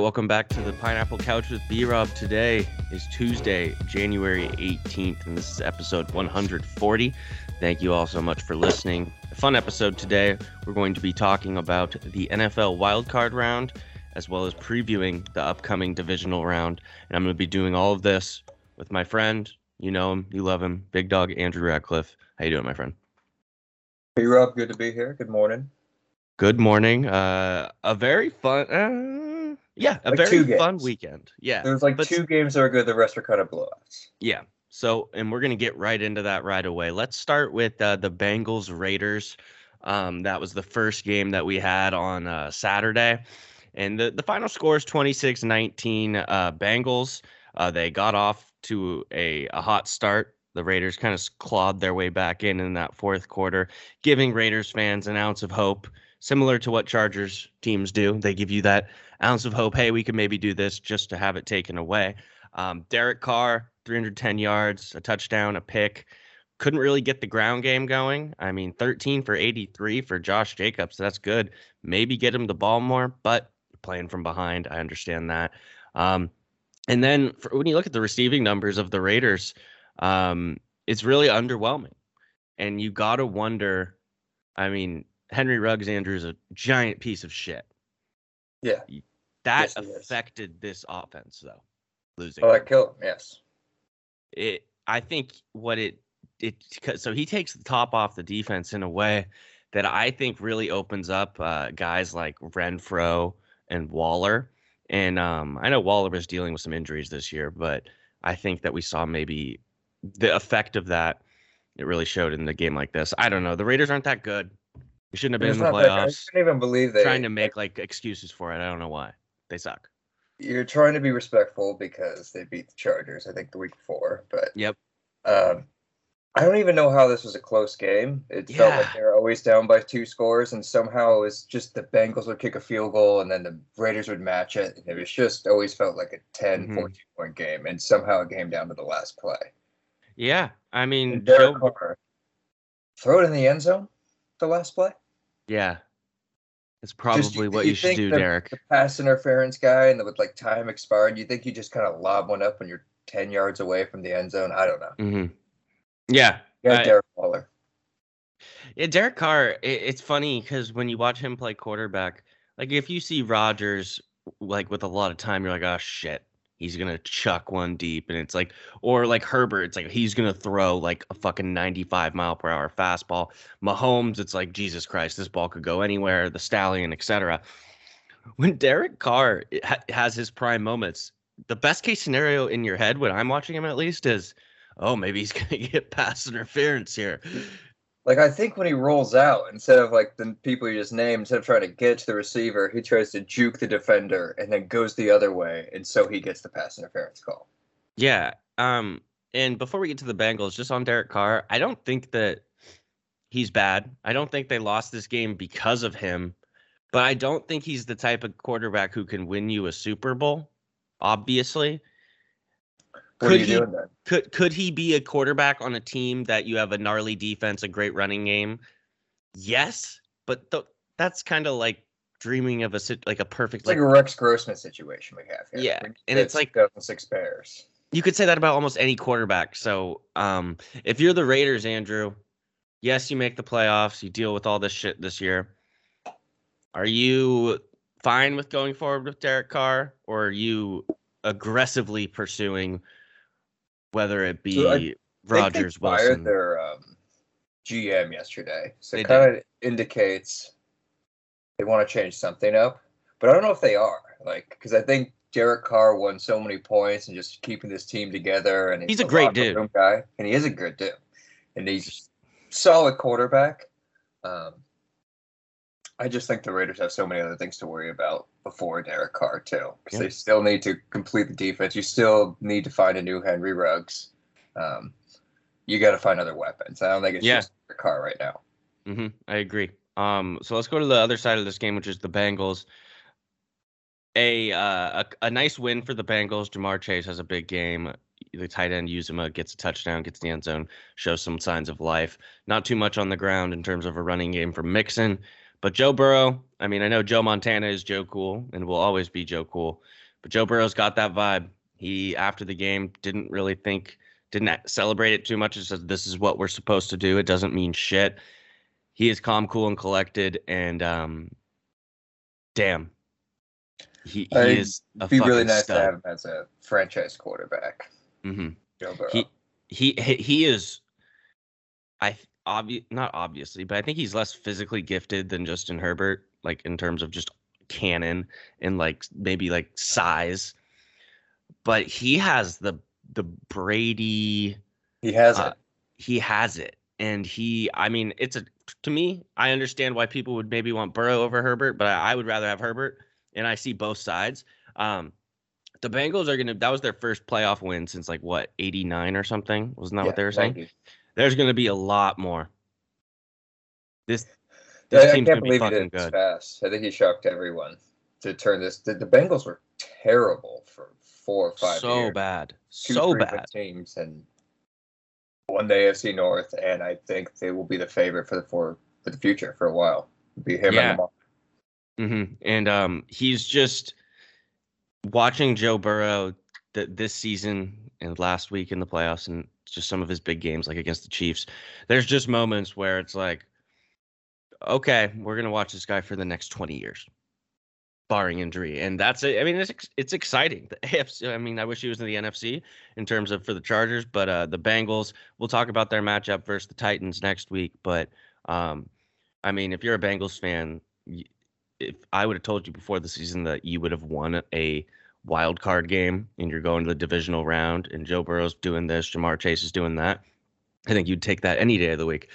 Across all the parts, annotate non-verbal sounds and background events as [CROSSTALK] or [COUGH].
welcome back to the Pineapple Couch with B Rob. Today is Tuesday, January 18th, and this is episode 140. Thank you all so much for listening. A fun episode today. We're going to be talking about the NFL wildcard round as well as previewing the upcoming divisional round. And I'm going to be doing all of this with my friend. You know him, you love him, Big Dog Andrew Radcliffe. How you doing, my friend? Hey Rob, good to be here. Good morning. Good morning. Uh, a very fun. Uh, yeah, a like very fun weekend. Yeah, there's like but, two games that are good. The rest are kind of blowouts. Yeah. So, and we're gonna get right into that right away. Let's start with uh, the Bengals Raiders. Um, that was the first game that we had on uh, Saturday, and the the final score is 26-19. Uh, Bengals. Uh, they got off to a, a hot start. The Raiders kind of clawed their way back in in that fourth quarter, giving Raiders fans an ounce of hope, similar to what Chargers teams do. They give you that ounce of hope. Hey, we can maybe do this just to have it taken away. Um, Derek Carr, 310 yards, a touchdown, a pick. Couldn't really get the ground game going. I mean, 13 for 83 for Josh Jacobs. That's good. Maybe get him the ball more, but playing from behind, I understand that. Um, and then for, when you look at the receiving numbers of the Raiders, um, it's really underwhelming. And you got to wonder I mean, Henry Ruggs Andrews is a giant piece of shit. Yeah. That yes, affected this offense though. Losing. Oh, that killed him. Yes. It. I think what it it so he takes the top off the defense in a way that I think really opens up uh, guys like Renfrow and Waller. And um, I know Waller was dealing with some injuries this year, but I think that we saw maybe the effect of that. It really showed in the game like this. I don't know. The Raiders aren't that good. We shouldn't have been in the playoffs. I can't even believe they trying to make like excuses for it. I don't know why. They suck. You're trying to be respectful because they beat the Chargers, I think, the week before. But yep. Um, I don't even know how this was a close game. It yeah. felt like they were always down by two scores, and somehow it was just the Bengals would kick a field goal and then the Raiders would match it. And it was just always felt like a 10, mm-hmm. 14 point game, and somehow it came down to the last play. Yeah, I mean, Joe... Carr, throw it in the end zone, the last play. Yeah. It's probably just, what you, you should do, the, Derek. The pass interference guy, and the, with like time expired, you think you just kind of lob one up when you're ten yards away from the end zone? I don't know. Mm-hmm. Yeah, yeah, Derek Waller. Yeah, Derek Carr. It, it's funny because when you watch him play quarterback, like if you see Rodgers like with a lot of time, you're like, oh shit, he's gonna chuck one deep, and it's like, or like Herbert, it's like he's gonna throw like a fucking 95 mile per hour fastball. Mahomes, it's like Jesus Christ, this ball could go anywhere. The Stallion, etc. When Derek Carr ha- has his prime moments, the best case scenario in your head when I'm watching him at least is, oh, maybe he's gonna [LAUGHS] get pass interference here. Like I think when he rolls out, instead of like the people you just named, instead of trying to get to the receiver, he tries to juke the defender and then goes the other way, and so he gets the pass interference call. Yeah. Um. And before we get to the Bengals, just on Derek Carr, I don't think that he's bad. I don't think they lost this game because of him, but I don't think he's the type of quarterback who can win you a Super Bowl. Obviously, what could he, Could could he be a quarterback on a team that you have a gnarly defense, a great running game? Yes, but th- that's kind of like dreaming of a like a perfect it's like, like, a Rex Grossman situation we have. Here. Yeah, and it's like six Bears. You could say that about almost any quarterback. So, um, if you're the Raiders, Andrew, yes, you make the playoffs. You deal with all this shit this year. Are you fine with going forward with Derek Carr, or are you aggressively pursuing whether it be so Rodgers, they fired Their um, GM yesterday, so it kind of indicates they want to change something up. But I don't know if they are like because I think Derek Carr won so many points and just keeping this team together. And he's, he's a, a great dude, guy, and he is a good dude, and he's solid quarterback. Um, I just think the Raiders have so many other things to worry about before Derek Carr too, because yeah. they still need to complete the defense. You still need to find a new Henry Ruggs. Um, you got to find other weapons. I don't think it's yeah. just Derek Carr right now. Mm-hmm. I agree. Um, so let's go to the other side of this game, which is the Bengals. A, uh, a a nice win for the Bengals. Ja'Marr Chase has a big game. The tight end Uzomah gets a touchdown, gets the end zone, shows some signs of life. Not too much on the ground in terms of a running game from Mixon But Joe Burrow, I mean, I know Joe Montana is Joe Cool and will always be Joe Cool, but Joe Burrow's got that vibe. He after the game didn't really think, didn't celebrate it too much. He said, "This is what we're supposed to do. It doesn't mean shit." He is calm, cool, and collected, and um, damn, he, he is. A be really nice stud. to have him as a franchise quarterback. Mm-hmm. Joe Burrow. He he he is. I obvious not obviously, but I think he's less physically gifted than Justin Herbert, like in terms of just cannon and like maybe like size. But he has the the Brady. he has uh, it. He has it, and he. I mean, it's a to me. I understand why people would maybe want Burrow over Herbert, but I, I would rather have Herbert, and I see both sides. Um, the Bengals are gonna. That was their first playoff win since like what eighty nine or something. Wasn't that Yeah, what they were saying? 90. There's gonna be a lot more. This I, this I team's can't gonna be believe he fucking did it this good. fast. I think he shocked everyone to turn this. The, the Bengals were terrible for four or five So years. bad, Two, so bad. teams and won the AFC North, and I think they will be the favorite for the for, for the future for a while. Be him Yeah. and Lamar. hmm And um, he's just watching Joe Burrow th- this season and last week in the playoffs and just some of his big games, like against the Chiefs. There's just moments where it's like, okay, we're gonna watch this guy for the next 20 years, barring injury, and that's it. I mean, it's it's exciting. The [LAUGHS] AFC. I mean, I wish he was in the NFC in terms of for the Chargers, but uh, the Bengals. We'll talk about their matchup versus the Titans next week, but um, I mean, if you're a Bengals fan, if I would have told you before the season that you would have won a wild card game and you're going to the divisional round and Joe Burrow's doing this, Ja'Marr Chase is doing that, I think you'd take that any day of the week.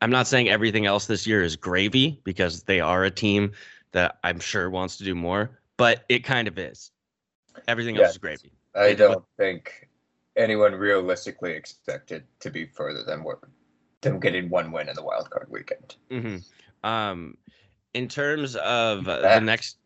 I'm not saying everything else this year is gravy because they are a team that I'm sure wants to do more, but it kind of is. Everything else is gravy. I do don't think anyone realistically expected to be further than what them getting one win in the wild card weekend. hmm Um, in terms of uh, the next,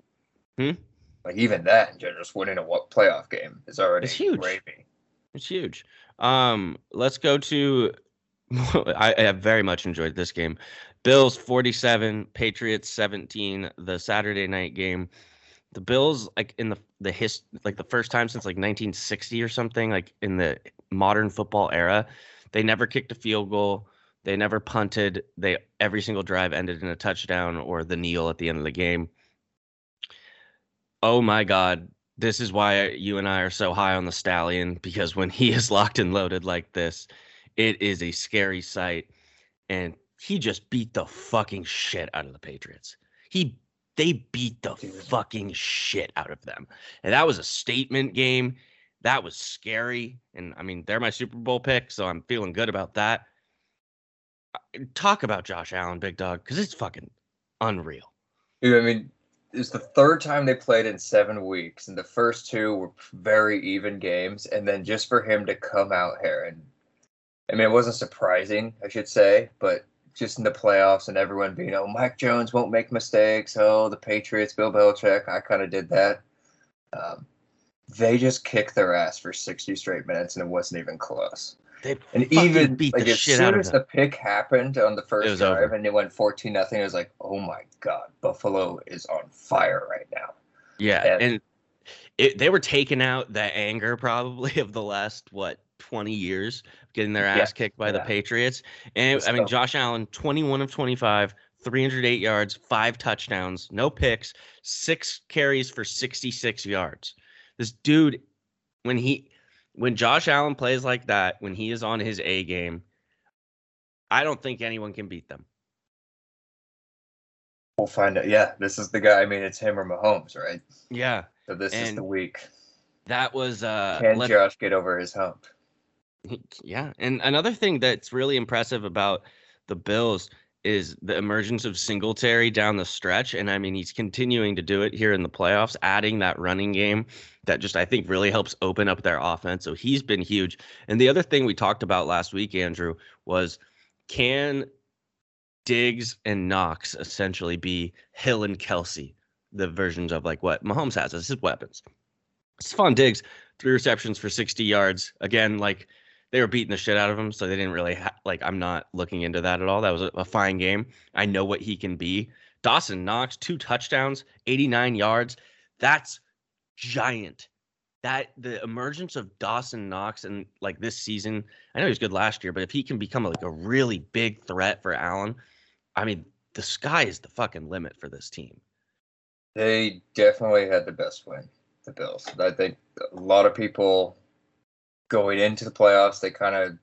Like even that, just winning a what playoff game is already It's huge. gravy. It's huge. Um, let's go to. [LAUGHS] I, I have very much enjoyed this game. Bills 47, Patriots 17. The Saturday night game. The Bills, like in the the his, like the first time since like 1960 or something, like in the modern football era, they never kicked a field goal. They never punted. They every single drive ended in a touchdown or the kneel at the end of the game. Oh my God, this is why you and I are so high on the stallion because when he [LAUGHS] is locked and loaded like this, it is a scary sight. And he just beat the fucking shit out of the Patriots. He they beat the fucking shit out of them. And that was a statement game. That was scary. And I mean, they're my Super Bowl pick, so I'm feeling good about that. Uh, Talk about Josh Allen, big dog, because it's fucking unreal. I mean, it's the third time they played in seven weeks, and the first two were very even games. And then just for him to come out here and, I mean, it wasn't surprising, I should say, but just in the playoffs and everyone being, oh, Mike Jones won't make mistakes. Oh, the Patriots, Bill Belichick, I kind of did that. Um, they just kicked their ass for 60 straight minutes, and it wasn't even close. They And even beat like the as shit soon out of as them. the pick happened on the first drive over. and it went 14 nothing, it was like, oh my god, Buffalo is on fire right now. Yeah, And- and it, they were taking out the anger probably [LAUGHS] of the last what twenty years, getting their Yeah, ass kicked by the. Patriots. And Let's I mean, go. Josh Allen, twenty-one of twenty-five, three hundred eight yards, five touchdowns, no picks, six carries for sixty-six yards. This dude, when he, when Josh Allen plays like that, when he is on his A game, I don't think anyone can beat them. We'll find out. Yeah, this is the guy. I mean, it's him or Mahomes, right? Yeah, So this is the week. that was uh. Can let- Josh get over his hump? Yeah, and another thing that's really impressive about the Bills is the emergence of Singletary down the stretch, and I mean he's continuing to do it here in the playoffs, adding that running game that just I think really helps open up their offense. So he's been huge. And the other thing we talked about last week, Andrew, was can Diggs and Knox essentially be Hill and Kelsey, the versions of like what Mahomes has as his weapons. Stefon Diggs, three receptions for 60 yards. Again, like they were beating the shit out of him, so they didn't really ha- like. I'm not looking into that at all. That was a, a fine game. I know what he can be. Dawson Knox, two touchdowns, 89 yards. That's giant. That the emergence of Dawson Knox and like this season, I know he was good last year, but if he can become like a really big threat for Allen, I mean, the sky is the fucking limit for this team. They definitely had the best win, the Bills. I think a lot of people going into the playoffs, they kind of,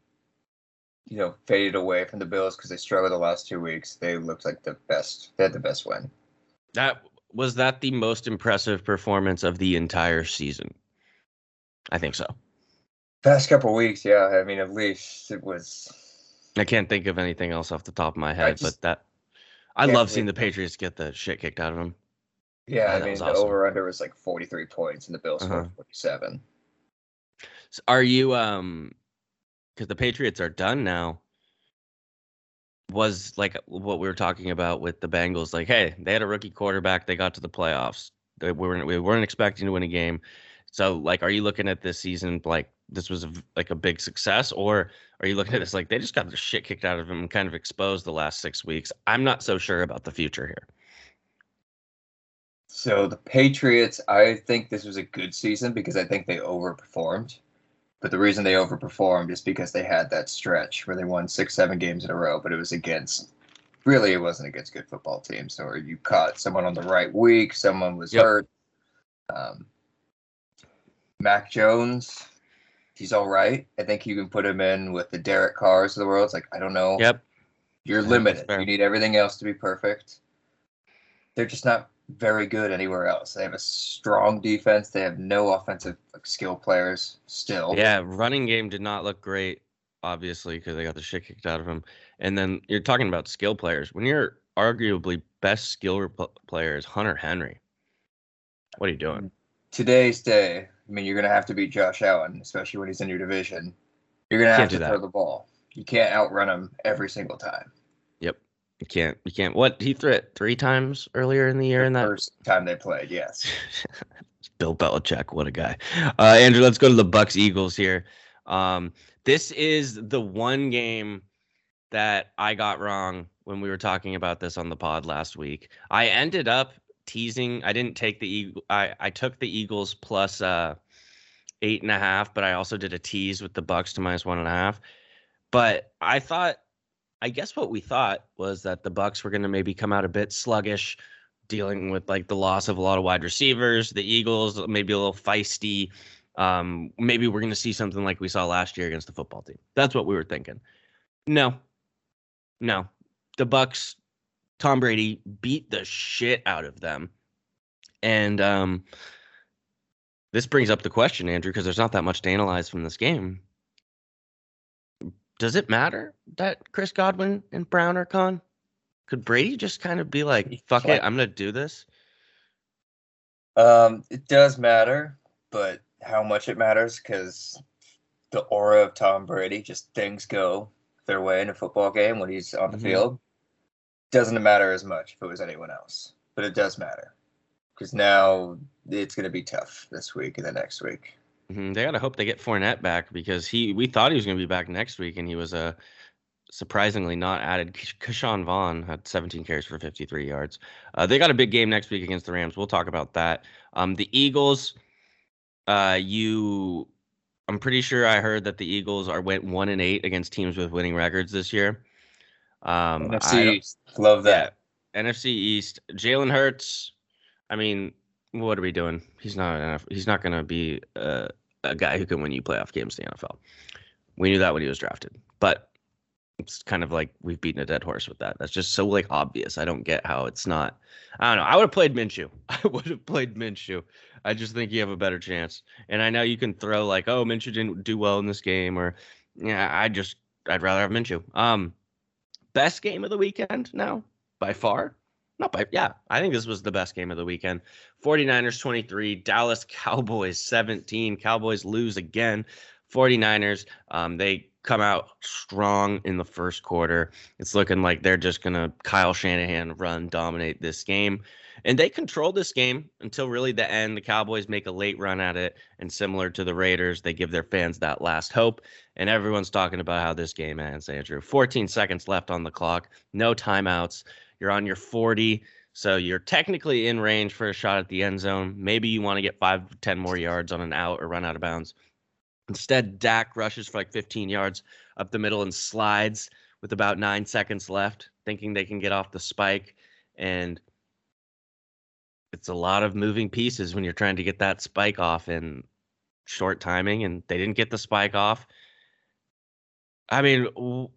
you know, faded away from the Bills because they struggled the last two weeks. They looked like the best. They had the best win. That was that the most impressive performance of the entire season. I think so. Past couple weeks, yeah. I mean, at least it was. I can't think of anything else off the top of my head, but that I love seeing the Patriots get the shit kicked out of them. Yeah, I mean, the awesome. over under was like 43 points and the Bills uh-huh. 47. So are you um because the Patriots are done now? Was like what we were talking about with the Bengals, like, hey, they had a rookie quarterback, they got to the playoffs. They weren't we weren't expecting to win a game. So like are you looking at this season like this was a, like a big success or are you looking at this like they just got the shit kicked out of them and kind of exposed the last 6 weeks? I'm not so sure about the future here. So the Patriots, I think this was a good season because I think they overperformed. But the reason they overperformed is because they had that stretch where they won six, seven games in a row, but it was against really it wasn't against good football teams. Or you caught someone on the right week, someone was yep. hurt. Um, Mac Jones, he's all right. I think you can put him in with the Derek Carrs of the world. It's like I don't know. Yep. You're limited. You need everything else to be perfect. They're just not very good anywhere else. They have a strong defense. They have no offensive skill players still. Yeah, running game did not look great, obviously, because they got the shit kicked out of them. And then you're talking about skill players. When you're arguably best skill player is Hunter Henry. What are you doing? Today's day, I mean, you're going to have to beat Josh Allen, especially when he's in your division. You're going to have to throw the ball. You can't outrun him every single time. You can't. You can't. What he threw it three times earlier in the year. The in that first time they played, yes. [LAUGHS] Bill Belichick, what a guy. Uh, Andrew, let's go to the Bucks Eagles here. Um, this is the one game that I got wrong when we were talking about this on the pod last week. I ended up teasing. I didn't take the Eagle. I I took the Eagles plus uh eight and a half, but I also did a tease with the Bucks to minus one and a half. But I thought I guess what we thought was that the Bucks were going to maybe come out a bit sluggish, dealing with like the loss of a lot of wide receivers. The Eagles maybe a little feisty. Um, maybe we're going to see something like we saw last year against the football team. That's what we were thinking. No, no, the Bucks. Tom Brady beat the shit out of them, and um, this brings up the question, Andrew, because there's not that much to analyze from this game does it matter that Chris Godwin and Brown are gone? Could Brady just kind of be like, "Fuck it, I'm gonna do this"? Um, it does matter, but how much it matters because the aura of Tom Brady, just things go their way in a football game when he's on the mm-hmm. field, doesn't matter as much if it was anyone else. But it does matter because now it's going to be tough this week and the next week. Mm-hmm. They gotta hope they get Fournette back because he. We thought he was gonna be back next week, and he was a uh, surprisingly not added. Ke'Shawn Vaughn had 17 carries for 53 yards. Uh, they got a big game next week against the Rams. We'll talk about that. Um, the Eagles. Uh, you. I'm pretty sure I heard that the Eagles are went one and eight against teams with winning records this year. Um, NFC East, love that. Yeah, NFC East. Jalen Hurts. I mean, what are we doing? He's not he's not going to be a, a, guy who can win you playoff games in the NFL. We knew that when he was drafted, but it's kind of like we've beaten a dead horse with that. That's just so like obvious. I don't get how it's not. I don't know. I would have played Minshew. [LAUGHS] I would have played Minshew. I just think you have a better chance. And I know you can throw like, oh, Minshew didn't do well in this game, or yeah, I just I'd rather have Minshew. Um, best game of the weekend now by far not by yeah i think this was the best game of the weekend. 49ers 23 dallas [LAUGHS] cowboys 17 cowboys lose again. 49ers um, they come out strong in the first quarter. It's looking like they're just gonna kyle shanahan run dominate this game. And they control this game until really the end. The cowboys make a late run at it and similar to the raiders they give their fans that last hope. And everyone's talking about how this game ends andrew. 14 seconds left on the clock. No timeouts you're on your 40. So you're technically in range for a shot at the end zone. Maybe you want to get five, 10 more yards on an out or run out of bounds. Instead, Dak rushes for like 15 yards up the middle and slides with about nine seconds left, thinking they can get off the spike. And it's a lot of moving pieces when you're trying to get that spike off in short timing. And they didn't get the spike off. I mean, you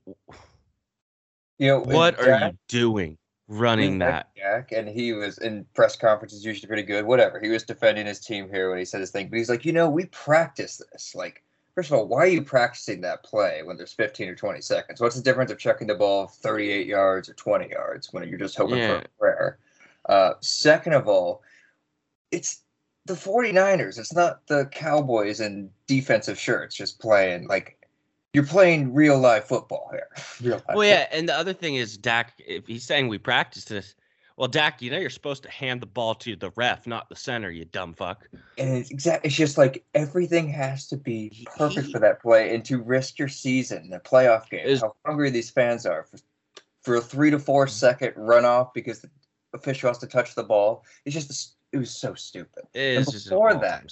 know, what are you doing? Running that. Jack, and he was in press conferences usually pretty good. Whatever. He was defending his team here when he said his thing, but he's like, you know, we practice this. Like, first of all, why are you practicing that play when there's 15 or 20 seconds? What's the difference of checking the ball 38 yards or 20 yards when you're just hoping yeah. for a prayer? Uh, second of all, it's the 49ers. It's not the Cowboys in defensive shirts just playing like you're playing real life football here. Real life [LAUGHS] well, yeah, and the other thing is Dak. If he's saying we practice this, well, Dak, you know you're supposed to hand the ball to the ref, not the center. You dumb fuck. And it's exactly. It's just like everything has to be perfect for that play, and to risk your season, the playoff game. Is, how hungry these fans are for for a three to four second runoff because the official has to touch the ball. It's just it was so stupid. It is before that,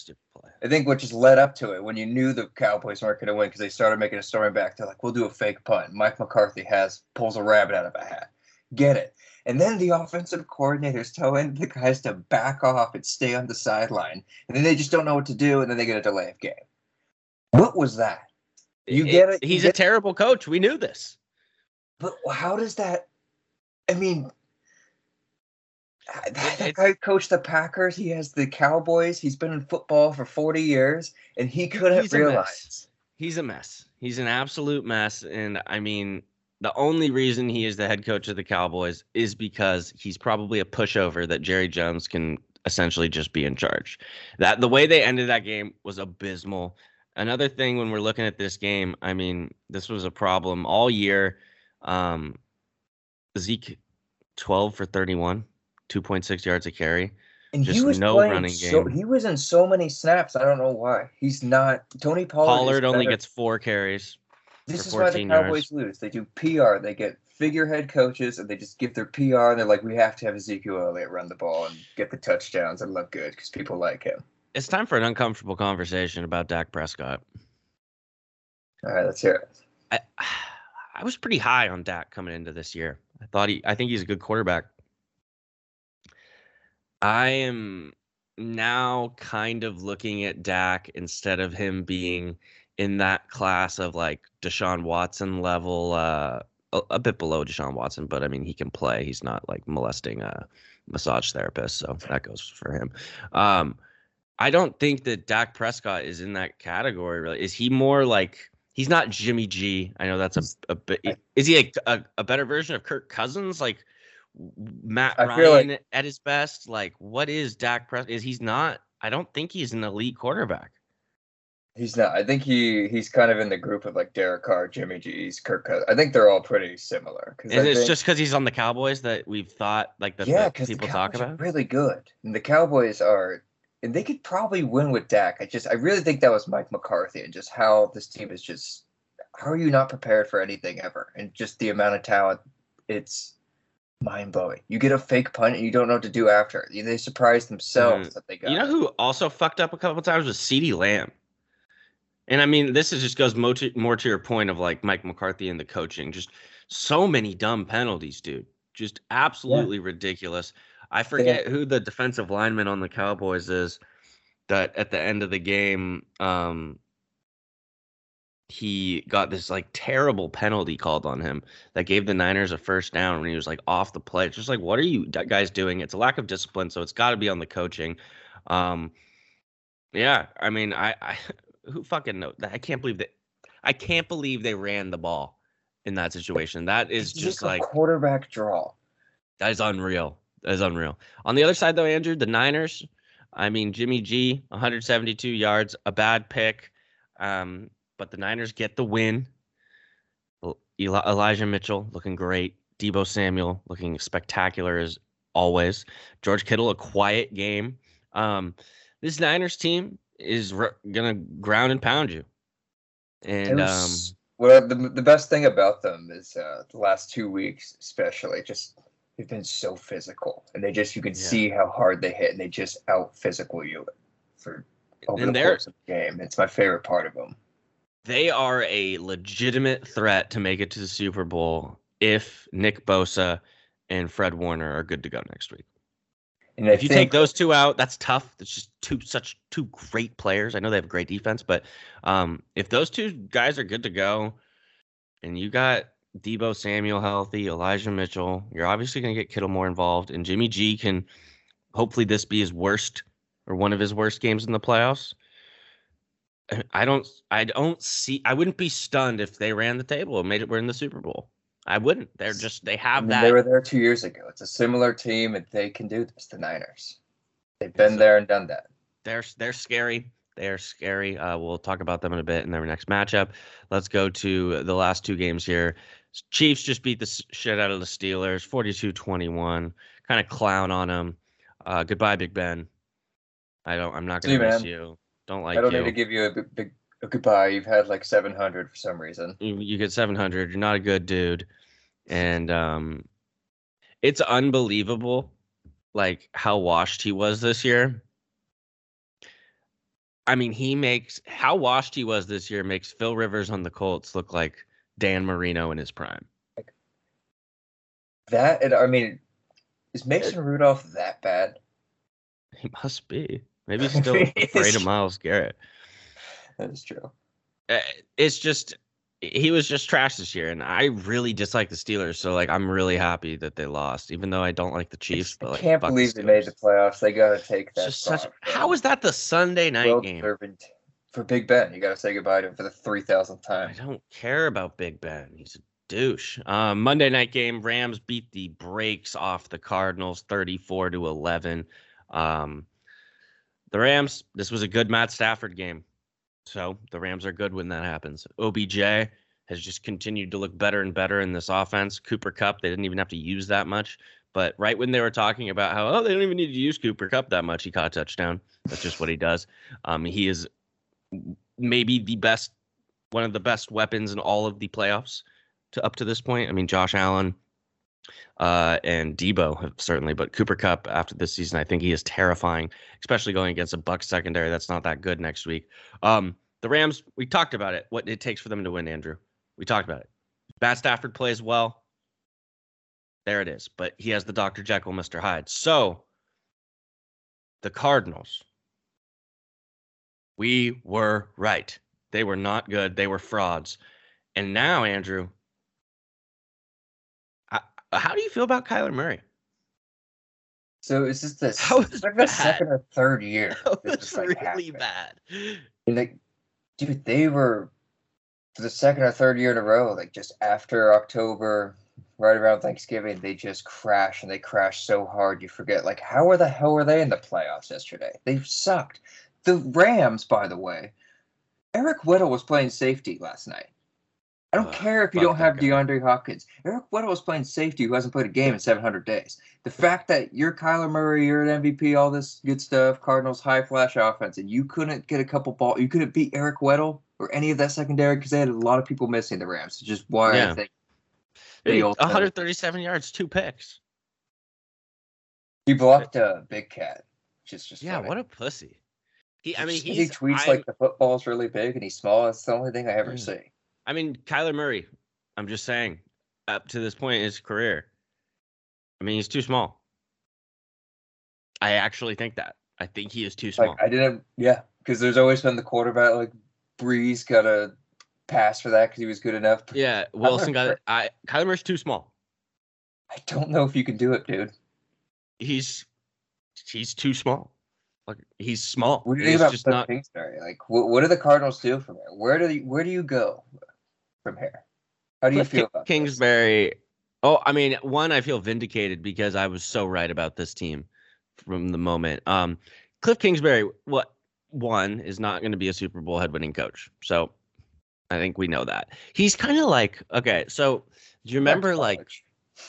I think what just led up to it when you knew the Cowboys weren't going to win because they started making a story back. They're like, "We'll do a fake punt." Mike McCarthy has pulls a rabbit out of a hat. Get it? And then the offensive coordinators telling the guys to back off and stay on the sideline, and then they just don't know what to do, and then they get a delay of game. What was that? You get it? He's get a terrible coach. We knew this. But how does that? I mean, that guy [SIGHS] coached the Packers. He has the Cowboys. He's been in football for 40 years, and he couldn't He's realize. He's a mess. He's an absolute mess. And I mean, the only reason he is the head coach of the Cowboys is because he's probably a pushover that Jerry Jones can essentially just be in charge. That the way they ended that game was abysmal. Another thing when we're looking at this game, I mean, this was a problem all year. Um, Zeke 12 for 31 2.6 yards a carry. And Just he was no running so, game. He was in so many snaps. I don't know why. He's not. Tony Pollard. Pollard only gets four carries. This is why the Cowboys yards. lose. They do PR. They get figurehead coaches, and they just give their PR. And they're like, we have to have Ezekiel Elliott run the ball and get the touchdowns and look good because people like him. It's time for an uncomfortable conversation about Dak Prescott. All right, let's hear it. I, [SIGHS] I was pretty high on Dak coming into this year. I thought he. I think he's a good quarterback. I am now kind of looking at Dak instead of him being in that class of like Deshaun Watson level, uh, a, a, bit below Deshaun Watson, but I mean he can play. He's not like molesting a massage therapist, so that goes for him. Um, I don't think that Dak Prescott is in that category. Really, is he more like? He's not Jimmy G. I know that's a, a bit. Is he a, a, a better version of Kirk Cousins? Like, Matt I Ryan like, at his best? Like, what is Dak Prescott? Is he's not? I don't think he's an elite quarterback. He's not. I think he he's kind of in the group of like Derek Carr, Jimmy G's, Kirk Cousins. I think they're all pretty similar. Cause it's just because he's on the Cowboys that we've thought like that, yeah, because people talk about. really good, and the Cowboys are, and they could probably win with Dak. I just I really think that was Mike McCarthy and just how this team is just. How are you not prepared for anything ever? And just the amount of talent, it's mind blowing. You get a fake punt and you don't know what to do after. They surprise themselves mm. that they got. You know who also fucked up a couple times was CeeDee Lamb. And I mean, this is just goes more to, more to your point of like Mike McCarthy and the coaching. Just so many dumb penalties, dude. Just absolutely yeah. ridiculous. I forget yeah. who the defensive lineman on the Cowboys is that at the end of the game um, he got this like terrible penalty called on him that gave the Niners a first down when he was like off the play. It's just like, what are you guys doing? It's a lack of discipline, so it's got to be on the coaching. Um, yeah, I mean, I, I [LAUGHS] who fucking know? I can't believe that. I can't believe they ran the ball in that situation. That is it's just like quarterback draw. That is unreal. That is unreal. On the other side, though, Andrew, the Niners. I mean, Jimmy G, 172 yards, a bad pick. Um, but the Niners get the win. Eli- Elijah Mitchell looking great. Deebo Samuel looking spectacular as always. George Kittle, a quiet game. Um, this Niners team is re- gonna ground and pound you. And um, well, the the best thing about them is uh, the last two weeks, especially just they've been so physical, and they just you can yeah. see how hard they hit, and they just out physical you for over and the course of the game. It's my favorite part of them. They are a legitimate threat to make it to the Super Bowl if Nick Bosa and Fred Warner are good to go next week. And if you take those two out, that's tough. It's just two such two great players. I know they have great defense, but um, if those two guys are good to go, and you got Deebo Samuel healthy, Elijah Mitchell, you're obviously going to get Kittle more involved, and Jimmy G can hopefully this be his worst or one of his worst games in the playoffs. [LAUGHS] I don't, I don't see. I wouldn't be stunned if they ran the table and made it. We're in the Super Bowl. I wouldn't. They're just they have I mean, that. They were there two years ago. It's a similar team, and they can do this. The Niners. They've been there and done that. They're they're scary. They're scary. Uh, we'll talk about them in a bit in their next matchup. Let's go to the last two games here. Chiefs just beat the shit out of the Steelers, 42-21. Kind of clown on them. Uh, goodbye, Big Ben. I don't. I'm not gonna miss man. you. Don't like. I don't you. need to give you a big, big goodbye. You've had like 700 for some reason. You, you get 700. You're not a good dude, and um, it's unbelievable, like how washed he was this year. I mean, he makes how washed he was this year makes Phil Rivers on the Colts look like Dan Marino in his prime. Like That and I mean, is Mason Rudolph that bad? He must be. Maybe he's [LAUGHS] still afraid of Myles Garrett. That is true. Uh, it's just he was just trash this year, and I really dislike the Steelers. So like, I'm really happy that they lost, even though I don't like the Chiefs. But like, I can't believe the they made the playoffs. They got to take that. Such, how is that the Sunday night game? For Big Ben, you got to say goodbye to him for the three thousandth time. I don't care about Big Ben. He's a douche. Um, Monday night game: Rams beat the brakes off the Cardinals, thirty-four to eleven. Um, the Rams. This was a good Matt Stafford game. So the Rams are good when that happens. OBJ has just continued to look better and better in this offense. Cooper Kupp, they didn't even have to use that much. But right when they were talking about how, oh, they don't even need to use Cooper Kupp that much, he caught a touchdown. That's just what he does. Um, he is maybe the best, one of the best weapons in all of the playoffs to up to this point. I mean, Josh Allen uh, and Deebo certainly, but Cooper Kupp after this season, I think he is terrifying, especially going against a Bucs secondary that's not that good next week. Um, the Rams, we talked about it, what it takes for them to win, Andrew. We talked about it. Matt Stafford plays well. There it is. But he has the Dr. Jekyll, Mr. Hyde. So the Cardinals, we were right. They were not good. They were frauds. And now, Andrew, how do you feel about Kyler Murray? So is this the, How is like the second or third year? [LAUGHS] It's really happened. bad. like, dude, they were for the second or third year in a row, like just after October, right around Thanksgiving, they just crash and they crash so hard you forget. Like, how are the hell were they in the playoffs yesterday? They sucked. The Rams, by the way, Eric Weddle was playing safety last night. I don't uh, care if you don't have. DeAndre Hopkins. Eric Weddle is playing safety who hasn't played a game in 700 days. The fact that you're Kyler Murray, you're an MVP, all this good stuff, Cardinals high flash offense, and you couldn't get a couple ball, you couldn't beat Eric Weddle or any of that secondary because they had a lot of people missing the Rams. It's just why yeah. I think. Hey, 137 yards, two picks. He blocked a big cat. Just, just yeah, funny. what a pussy. He, I mean, he tweets I'm, like the football's really big and he's small. That's the only thing I ever yeah. see. I mean, Kyler Murray, I'm just saying, up to this point in his career, I mean, he's too small. I actually think that. I think he is too small. Like, I didn't, yeah, because there's always been the quarterback, like Brees got a pass for that because he was good enough. [LAUGHS] Yeah, Wilson got it. I Kyler Murray's too small. I don't know if you can do it, dude. He's he's too small. Like he's small. What do you think about just not... Kingsbury? Like, what, what do the Cardinals do from here? Where do you, where do you go? From here? How do you Cliff feel about Kingsbury? This? Oh, I mean, one, I feel vindicated because I was so right about this team from the moment. Um, Cliff Kingsbury, what one is not going to be a Super Bowl head winning coach. So I think we know that. He's kind of like, okay, so do you remember like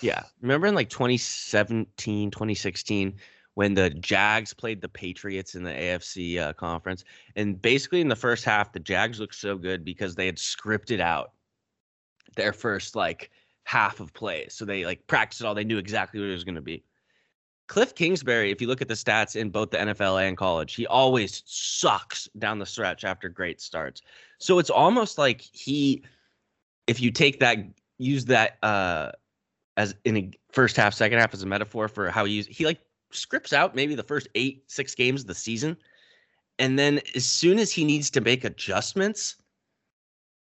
yeah, remember in like 2017, 2016 when the Jags played the Patriots in the AFC uh, conference and basically in the first half the Jags looked so good because they had scripted out their first like half of plays. So they like practiced it all. They knew exactly what it was going to be. Cliff Kingsbury, if you look at the stats in both the NFL and college, he always sucks down the stretch after great starts. So it's almost like he, if you take that, use that uh as in a first half, second half as a metaphor for how he he like scripts out maybe the first eight, six games of the season. And then as soon as he needs to make adjustments,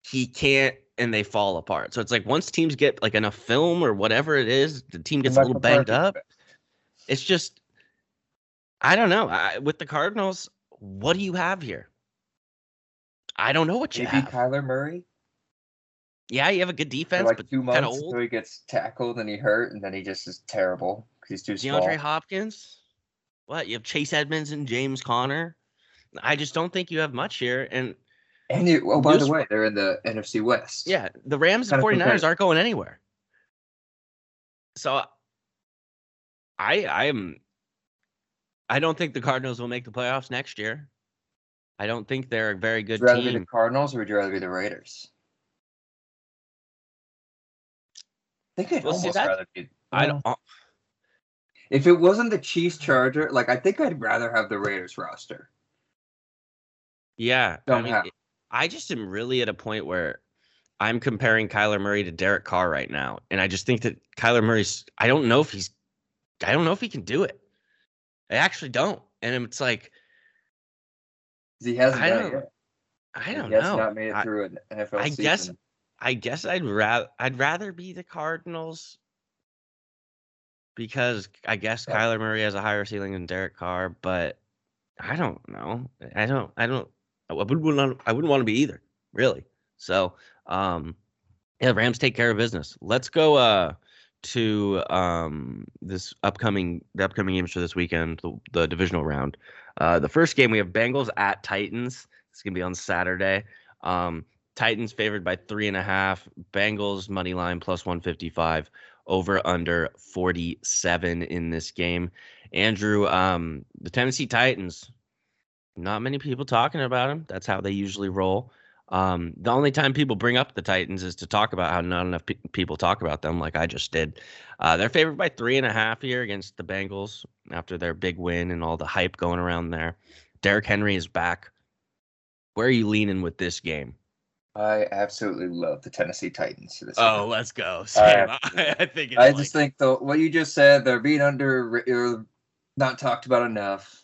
he can't and they fall apart. So it's like once teams get like enough film or whatever it is, the team gets a little banged up. It's just I don't know. I, with the Cardinals, what do you have here? I don't know what you Maybe have. Kyler Murray. Yeah, you have a good For defense, like but two kind of months old. until he gets tackled and he hurt, and then he just is terrible because he's too small. DeAndre Hopkins. What? You have Chase Edmonds and James Conner. I just don't think you have much here. And And you, oh, by the way, they're in the NFC West. yeah, the Rams and 49ers competitive. aren't going anywhere. So I I am I don't think the Cardinals will make the playoffs next year. I don't think they're a very Would good you rather be team. the Cardinals or would you rather be the Raiders? I think I'd Well, almost that- rather be. I don't uh If it wasn't the Chiefs Charger, like I think I'd rather have the Raiders roster. Yeah, I Don't mean, I just am really at a point where I'm comparing Kyler Murray to Derek Carr right now, and I just think that Kyler Murray's. I don't know if he's. I don't know if he can do it. I actually don't, and it's like. He hasn't I don't- yet. I don't he know. not made it I- through an NFL I season. guess- I guess I'd rather I'd rather be the Cardinals because I guess Yeah. Kyler Murray has a higher ceiling than Derek Carr, but I don't know. I don't I don't I wouldn't want I wouldn't want to be either, really. So um yeah, Rams take care of business. Let's go uh to um this upcoming the upcoming games for this weekend, the, the divisional round. Uh the first game we have Bengals at Titans. It's gonna be on Saturday. Um Titans favored by three and a half. Bengals money line plus 155. Over under 47 in this game. Andrew, um, the Tennessee Titans, not many people talking about them. That's how they usually roll. Um, the only time people bring up the Titans is to talk about how not enough pe- people talk about them, like I just did. Uh, they're favored by three and a half here against the Bengals after their big win and all the hype going around there. Derrick Henry is back. Where are you leaning with this game? I absolutely love the Tennessee Titans. This Oh, year. let's go, Sam. [LAUGHS] I, [LAUGHS] I think it's I like, just think though what you just said, they're being under not talked about enough.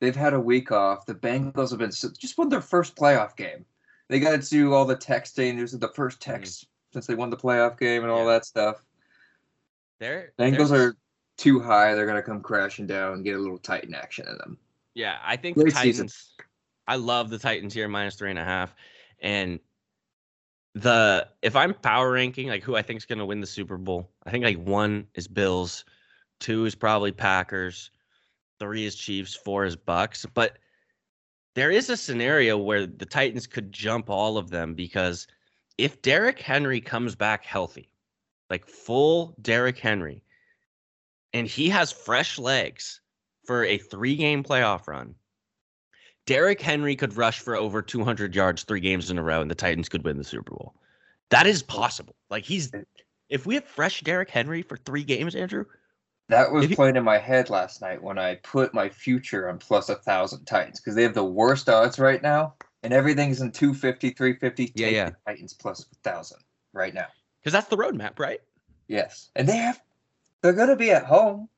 They've had a week off. The Bengals have been just won their first playoff game. They got to do all the texting. This is the first text since they won the playoff game and all Mm. Yeah. that stuff. they're Bengals they're- are too high. They're gonna come crashing down and get a little Titan action in them. Yeah, I think Great the season. Titans. I love the Titans here minus three and a half, and the if I'm power ranking like who I think is going to win the Super Bowl, I think like one is Bills, two is probably Packers, three is Chiefs, four is Bucks. But there is a scenario where the Titans could jump all of them because if Derrick Henry comes back healthy, like full Derrick Henry, and he has fresh legs for a three game playoff run, Derrick Henry could rush for over 200 yards three games in a row and the Titans could win the Super Bowl. That is possible. Like he's, if we have fresh Derrick Henry for three games, Andrew, That was playing in my head last night when I put my future on plus a thousand Titans because they have the worst odds right now, and everything's in 250, 350. Yeah, yeah. Titans plus a thousand right now. because that's the roadmap, right? Yes, and they have. They're gonna be at home.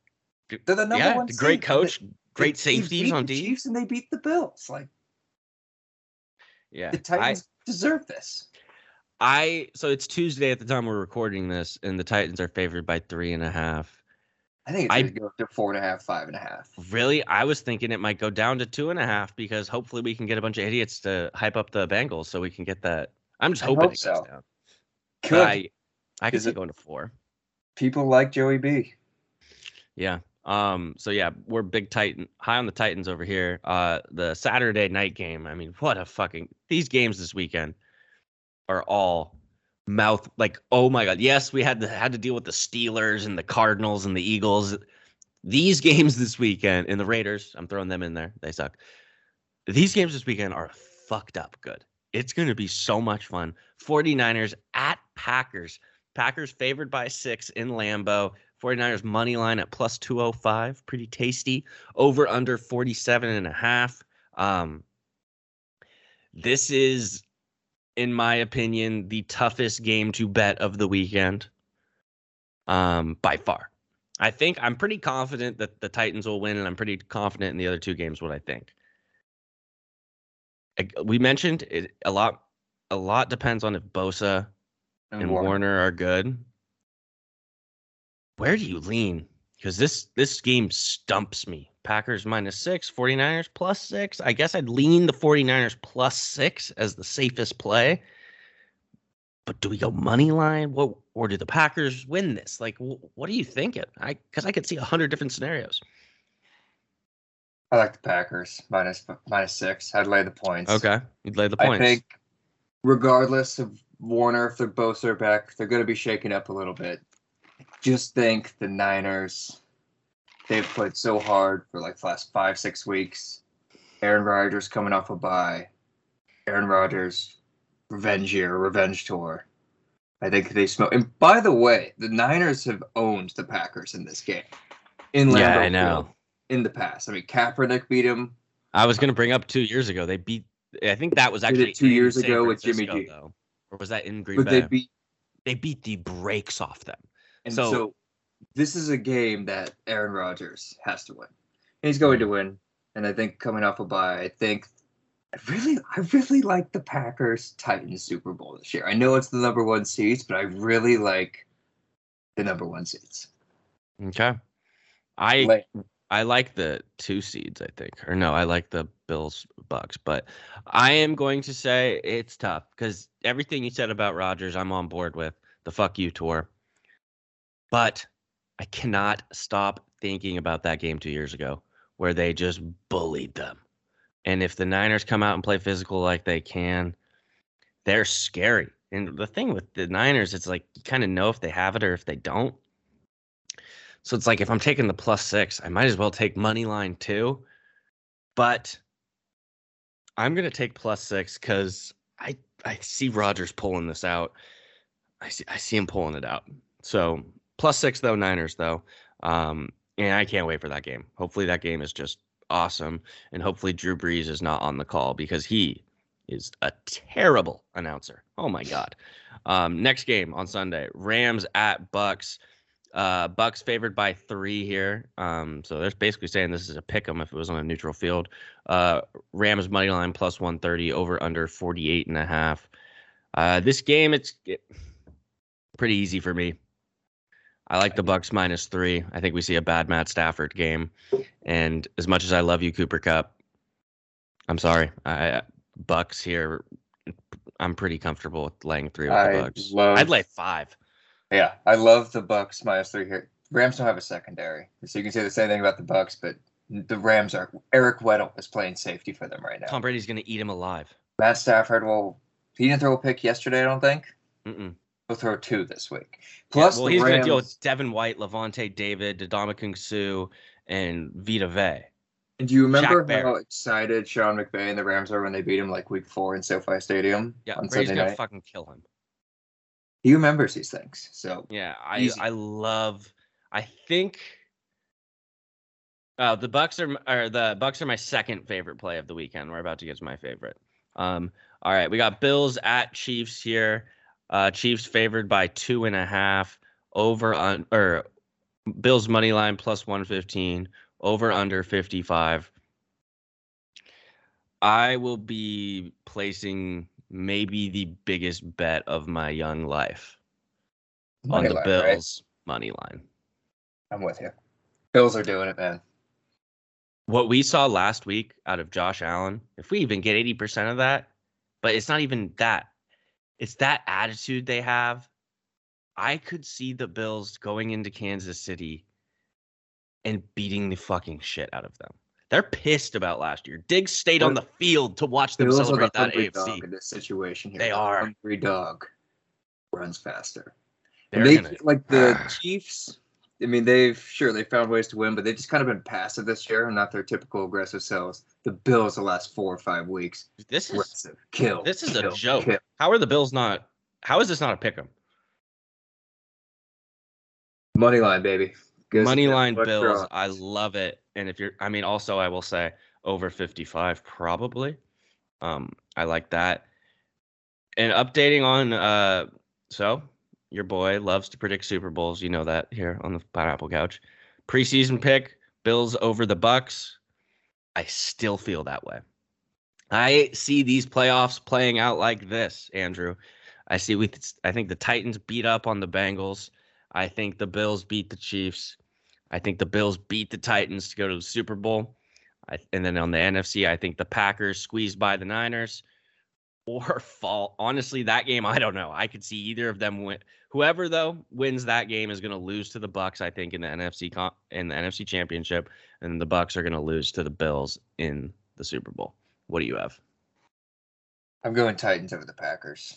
They're the number yeah, one. great coach, They- great they- safeties on the D. Chiefs and they beat the Bills. Like Yeah, the I, Titans deserve this. I, so it's Tuesday at the time we're recording this, and the Titans are favored by three and a half. I think it's I- go up to four and a half, five and a half. Really, I was thinking it might go down to two and a half because hopefully we can get a bunch of idiots to hype up the Bengals so we can get that. I'm just hoping hope it goes so. down. Could I, I could see it- going to four. people like Joey B? Yeah. Um. So yeah, we're big Titan high on the Titans over here. Uh, the Saturday night game. I mean, what a fucking these games this weekend are all mouth like oh my god. Yes, we had to had to deal with the Steelers and the Cardinals and the Eagles. These games this weekend and the Raiders. I'm throwing them in there. They suck. These games this weekend are fucked up good. It's going to be so much fun. 49ers at Packers. Packers favored by six in Lambeau. 49ers money line at plus 205. Pretty tasty. Over under 47 and a half. Um, this is, in my opinion, the toughest game to bet of the weekend. Um, by far. I think I'm pretty confident that the Titans will win, and I'm pretty confident in the other two games. What I think. We mentioned it a lot. A lot depends on if Bosa and, and Warner. Warner are good. Where do you lean? Because this this game stumps me. Packers minus six, 49ers plus six. I guess I'd lean the 49ers plus six as the safest play. But do we go money line? What or do the Packers win this? Like, what are you thinking? I because I could see a hundred different scenarios. I like the Packers minus minus six. I'd lay the points. Okay, you'd lay the points. I think, regardless of Warner, if they're both are back, they're going to be shaken up a little bit. Just think the Niners. They've played so hard for like the last five six weeks. Aaron Rodgers coming off a bye. Aaron Rodgers, revenge year, revenge tour. I think they smell. And by the way, the Niners have owned the Packers in this game. In Lambeau yeah, I know. in the past, I mean, Kaepernick beat him. I was going to bring up two years ago. They beat. I think that was actually two years San ago Francisco, with Jimmy G. Though. Or was that in Green but Bay? They beat. They beat the brakes off them. And so, so this is a game that Aaron Rodgers has to win. And he's going to win. And I think coming off a bye, I think I really, I really like the Packers Titans Super Bowl this year. I know it's the number one seeds, but I really like the number one seeds. Okay, I I like the two seeds. I think, or no, I like the Bills Bucks. But I am going to say it's tough because everything you said about Rodgers, I'm on board with the fuck you tour. But I cannot stop thinking about that game two years ago where they just bullied them. And if the Niners come out and play physical like they can, they're scary. And the thing with the Niners, it's like you kind of know if they have it or if they don't. So it's like if I'm taking the plus six, I might as well take money line too. But I'm gonna take plus six because I I see Rodgers pulling this out. I see I see him pulling it out. So plus six though Niners though, um, and I can't wait for that game. Hopefully that game is just awesome. And hopefully Drew Brees is not on the call because he is a terrible announcer. Oh my God. Um, next game on Sunday, Rams at Bucks. Uh, Bucks favored by three here. Um, so they're basically saying this is a pick 'em if it was on a neutral field. Uh, Rams money line plus 130 over under 48 and a half. Uh, this game, it's it, pretty easy for me. I like the Bucks minus three. I think we see a bad Matt Stafford game. And as much as I love you, Cooper Kupp, I'm sorry. I Bucks here. I'm pretty comfortable with laying three with the Bucks. Love, I'd lay five. Yeah, I love the Bucks minus three here. Rams don't have a secondary, so you can say the same thing about the Bucks, but the Rams are. Eric Weddle is playing safety for them right now. Tom Brady's going to eat him alive. Matt Stafford, well, he didn't throw a pick yesterday, I don't think. Mm-mm. Throw two this week. Plus, yeah, well, he's going to deal with Devin White, Lavonte David, Ndamukong Suh, and Vita Vea. And do you remember how excited Sean McVay and the Rams are when they beat him like week four in SoFi Stadium? Yeah, on Brady's Sunday gonna night? fucking kill him. He remembers these things. So yeah, I easy. I love. I think. Uh, the Bucks are or the Bucks are my second favorite play of the weekend. We're about to get to my favorite. Um, all right, we got Bills at Chiefs here. Uh, Chiefs favored by two and a half over on or Bills money line plus 115 over under 55. I will be placing maybe the biggest bet of my young life money on the line, Bills right? money line. I'm with you. Bills are doing it, man. What we saw last week out of Josh Allen, if we even get 80% of that, but it's not even that. It's that attitude they have. I could see the Bills going into Kansas City and beating the fucking shit out of them. They're pissed about last year. Diggs stayed on the field to watch them Bills celebrate that AFC. in this situation here, they are hungry dog runs faster. They gonna, like the [SIGHS] Chiefs. I mean, they've sure they found ways to win, but they've just kind of been passive this year and not their typical aggressive selves. The Bills the last four or five weeks. This is kill. This is kill, a joke. Kill. How are the Bills not? How is this not a pick 'em? Money line, baby. Goes Money line Bills. I love it. And if you're, I mean, also I will say over 55 probably. Um, I like that. And updating on, uh, so your boy loves to predict Super Bowls. You know that here on the Pineapple Couch. Preseason pick Bills over the Bucks. I still feel that way. I see these playoffs playing out like this, Andrew. I see we I think the Titans beat up on the Bengals. I think the Bills beat the Chiefs. I think the Bills beat the Titans to go to the Super Bowl. I, and then on the NFC, I think the Packers squeezed by the Niners or [LAUGHS] fall. Honestly, that game, I don't know. I could see either of them win. Whoever though wins that game is going to lose to the Bucks. I think in the NFC con- in the NFC Championship, and the Bucks are going to lose to the Bills in the Super Bowl. What do you have? I'm going Titans over the Packers.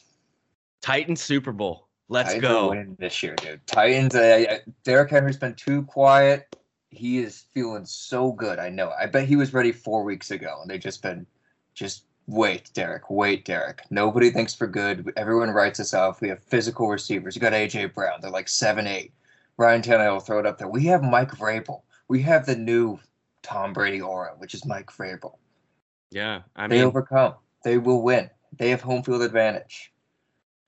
Titans Super Bowl. Let's Titans go. winning this year, dude. Titans. Uh, uh, Derrick Henry's been too quiet. He is feeling so good. I know. I bet he was ready four weeks ago, and they've just been just wait, Derrick. Wait, Derrick. Nobody thinks for good. Everyone writes us off. We have physical receivers. You got AJ Brown. They're like seven eight. Ryan Tannehill will throw it up there. We have Mike Vrabel. We have the new Tom Brady aura, which is Mike Vrabel. Yeah, I mean, they overcome. They will win. They have home field advantage.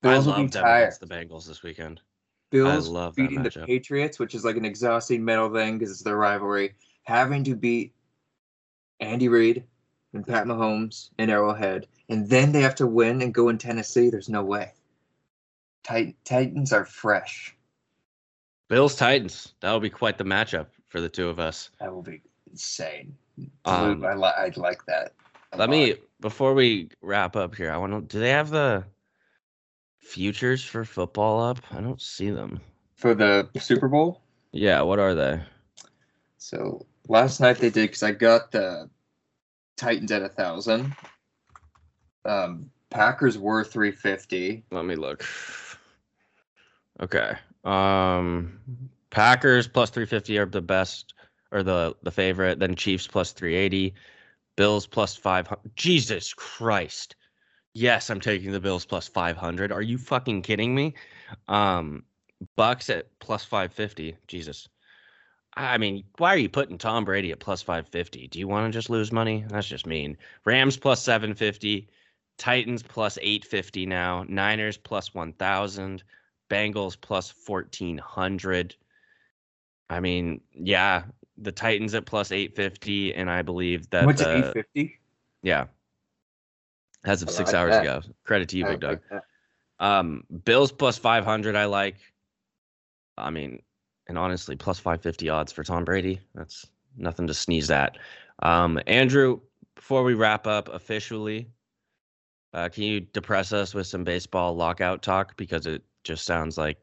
I Bills will be tired. the Bengals this weekend. Bills love beating the. Patriots, which is like an exhausting mental thing because it's their rivalry. Having to beat Andy Reid and Pat Mahomes and Arrowhead, and then they have to win and go in Tennessee. There's no way. Tit- Titans are fresh. Bills Titans. That'll be quite the matchup for the two of us. That will be insane. Um, I, li- I like that. Let lot. me before we wrap up here. I want to. Do they have the futures for football up? I don't see them. for the Super Bowl. Yeah, what are they? So last night they did because I got the Titans at a thousand. Um, Packers were three fifty. Let me look. Okay. Um Packers plus 350 are the best or the the favorite, then Chiefs plus 380, Bills plus 500. Jesus Christ. Yes, I'm taking the Bills plus 500. Are you fucking kidding me? Um Bucks at plus 550. Jesus. I mean, why are you putting Tom Brady at plus 550? Do you want to just lose money? That's just mean. Rams plus 750, Titans plus 850 now, Niners plus 1000, Bengals plus 1400. I mean, yeah, the Titans at plus 850 and I believe that What's? Eight fifty. yeah. As of I 6 like hours that. ago. Credit to you, Big Dog. Um, Bills plus 500, I like. I mean, and honestly, plus 550 odds for Tom Brady. That's nothing to sneeze at. Um, Andrew, before we wrap up officially, uh, can you depress us with some baseball lockout talk? Because it just sounds like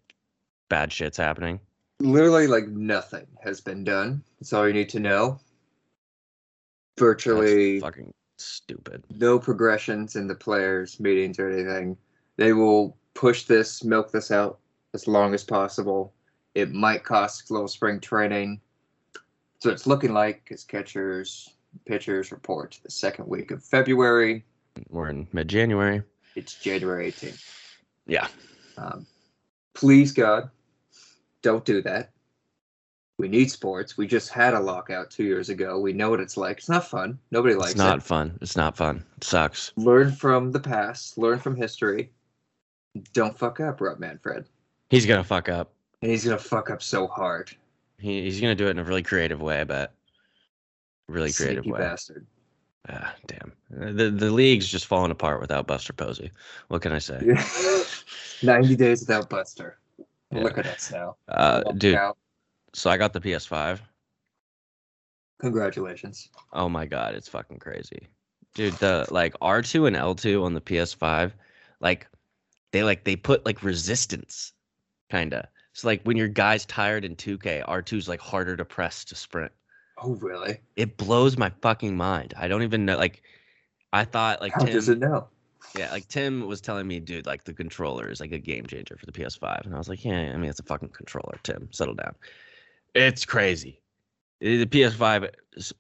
bad shit's happening. Literally, like nothing has been done. That's all you need to know. That's Virtually fucking stupid. no progressions in the players' meetings or anything. They will push this, milk this out as long as possible. It might cost a little spring training. So it's looking like as catchers, pitchers report the second week of February. We're in mid January. It's January 18th. Yeah. Um, please, God, don't do that. We need sports. We just had a lockout two years ago. We know what it's like. It's not fun. Nobody likes it. It's not it. fun. It's not fun. It sucks. Learn from the past. Learn from history. Don't fuck up, Rob Manfred. He's going to fuck up. And he's gonna fuck up so hard. He, he's going to do it in a really creative way, I bet. Really creative way. bastard. Ah, damn. The the league's just falling apart without Buster Posey. What can I say? [LAUGHS] Ninety days without Buster. Yeah. Look at us now. Uh, dude, out. so I got the PS5. Congratulations. Oh my god, it's fucking crazy. Dude, the like R2 and L2 on the PS5, like they like they put like resistance kinda. So like when your guy's tired in 2K, R2's like harder to press to sprint. Oh really? It blows my fucking mind. I don't even know like I thought like How Tim does it know? Yeah, like Tim was telling me, dude, like the controller is like a game changer for the PS5. And I was like, yeah, I mean, it's a fucking controller, Tim. Settle down. It's crazy. Uh, The PS5 is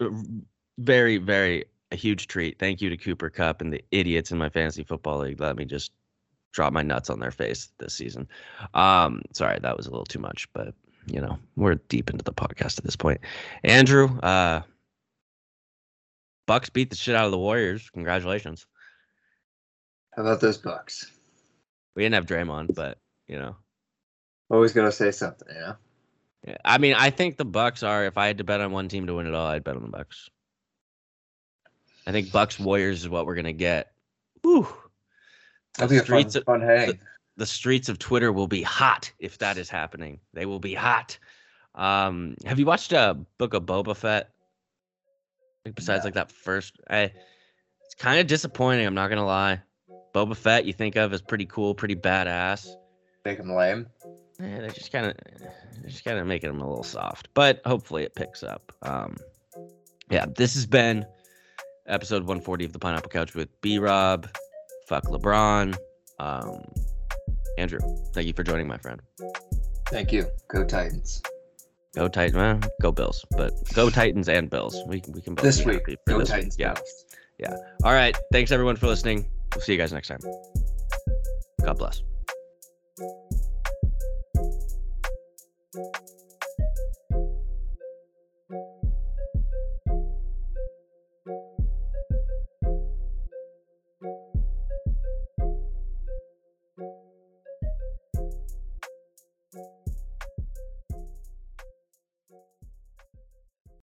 very, very a huge treat. Thank you to Cooper Kupp and the idiots in my fantasy football league. Let me just drop my nuts on their face this season. Um, sorry, that was a little too much, but you know, we're deep into the podcast at this point. Andrew, uh, Bucks beat the shit out of the Warriors. Congratulations. How about those Bucks? We didn't have Draymond, but you know, always gonna say something, you know. Yeah, I mean, I think the Bucks are. If I had to bet on one team to win it all, I'd bet on the Bucks. I think Bucks Warriors is what we're gonna get. Whew. That'll be a fun, of- fun hang. the- the streets of Twitter will be hot if that is happening. They will be hot. Um, have you watched uh, Book of Boba Fett? Besides, No. like that first, I, it's kind of disappointing. I'm not gonna lie. Boba Fett, you think of as pretty cool, pretty badass. Make them lame. Eh, they're just kind of, just kind of making him a little soft. But hopefully, it picks up. Um, yeah, this has been episode 140 of the Pineapple Couch with B Rob. Fuck LeBron. Um, Andrew, thank you for joining, my friend. Thank you. Go Titans. Go Titans, well, go Bills, but go Titans and Bills. We can we can both This be week. Go this week. Titans. Yeah. Bills. All right. Thanks everyone for listening. We'll see you guys next time. God bless.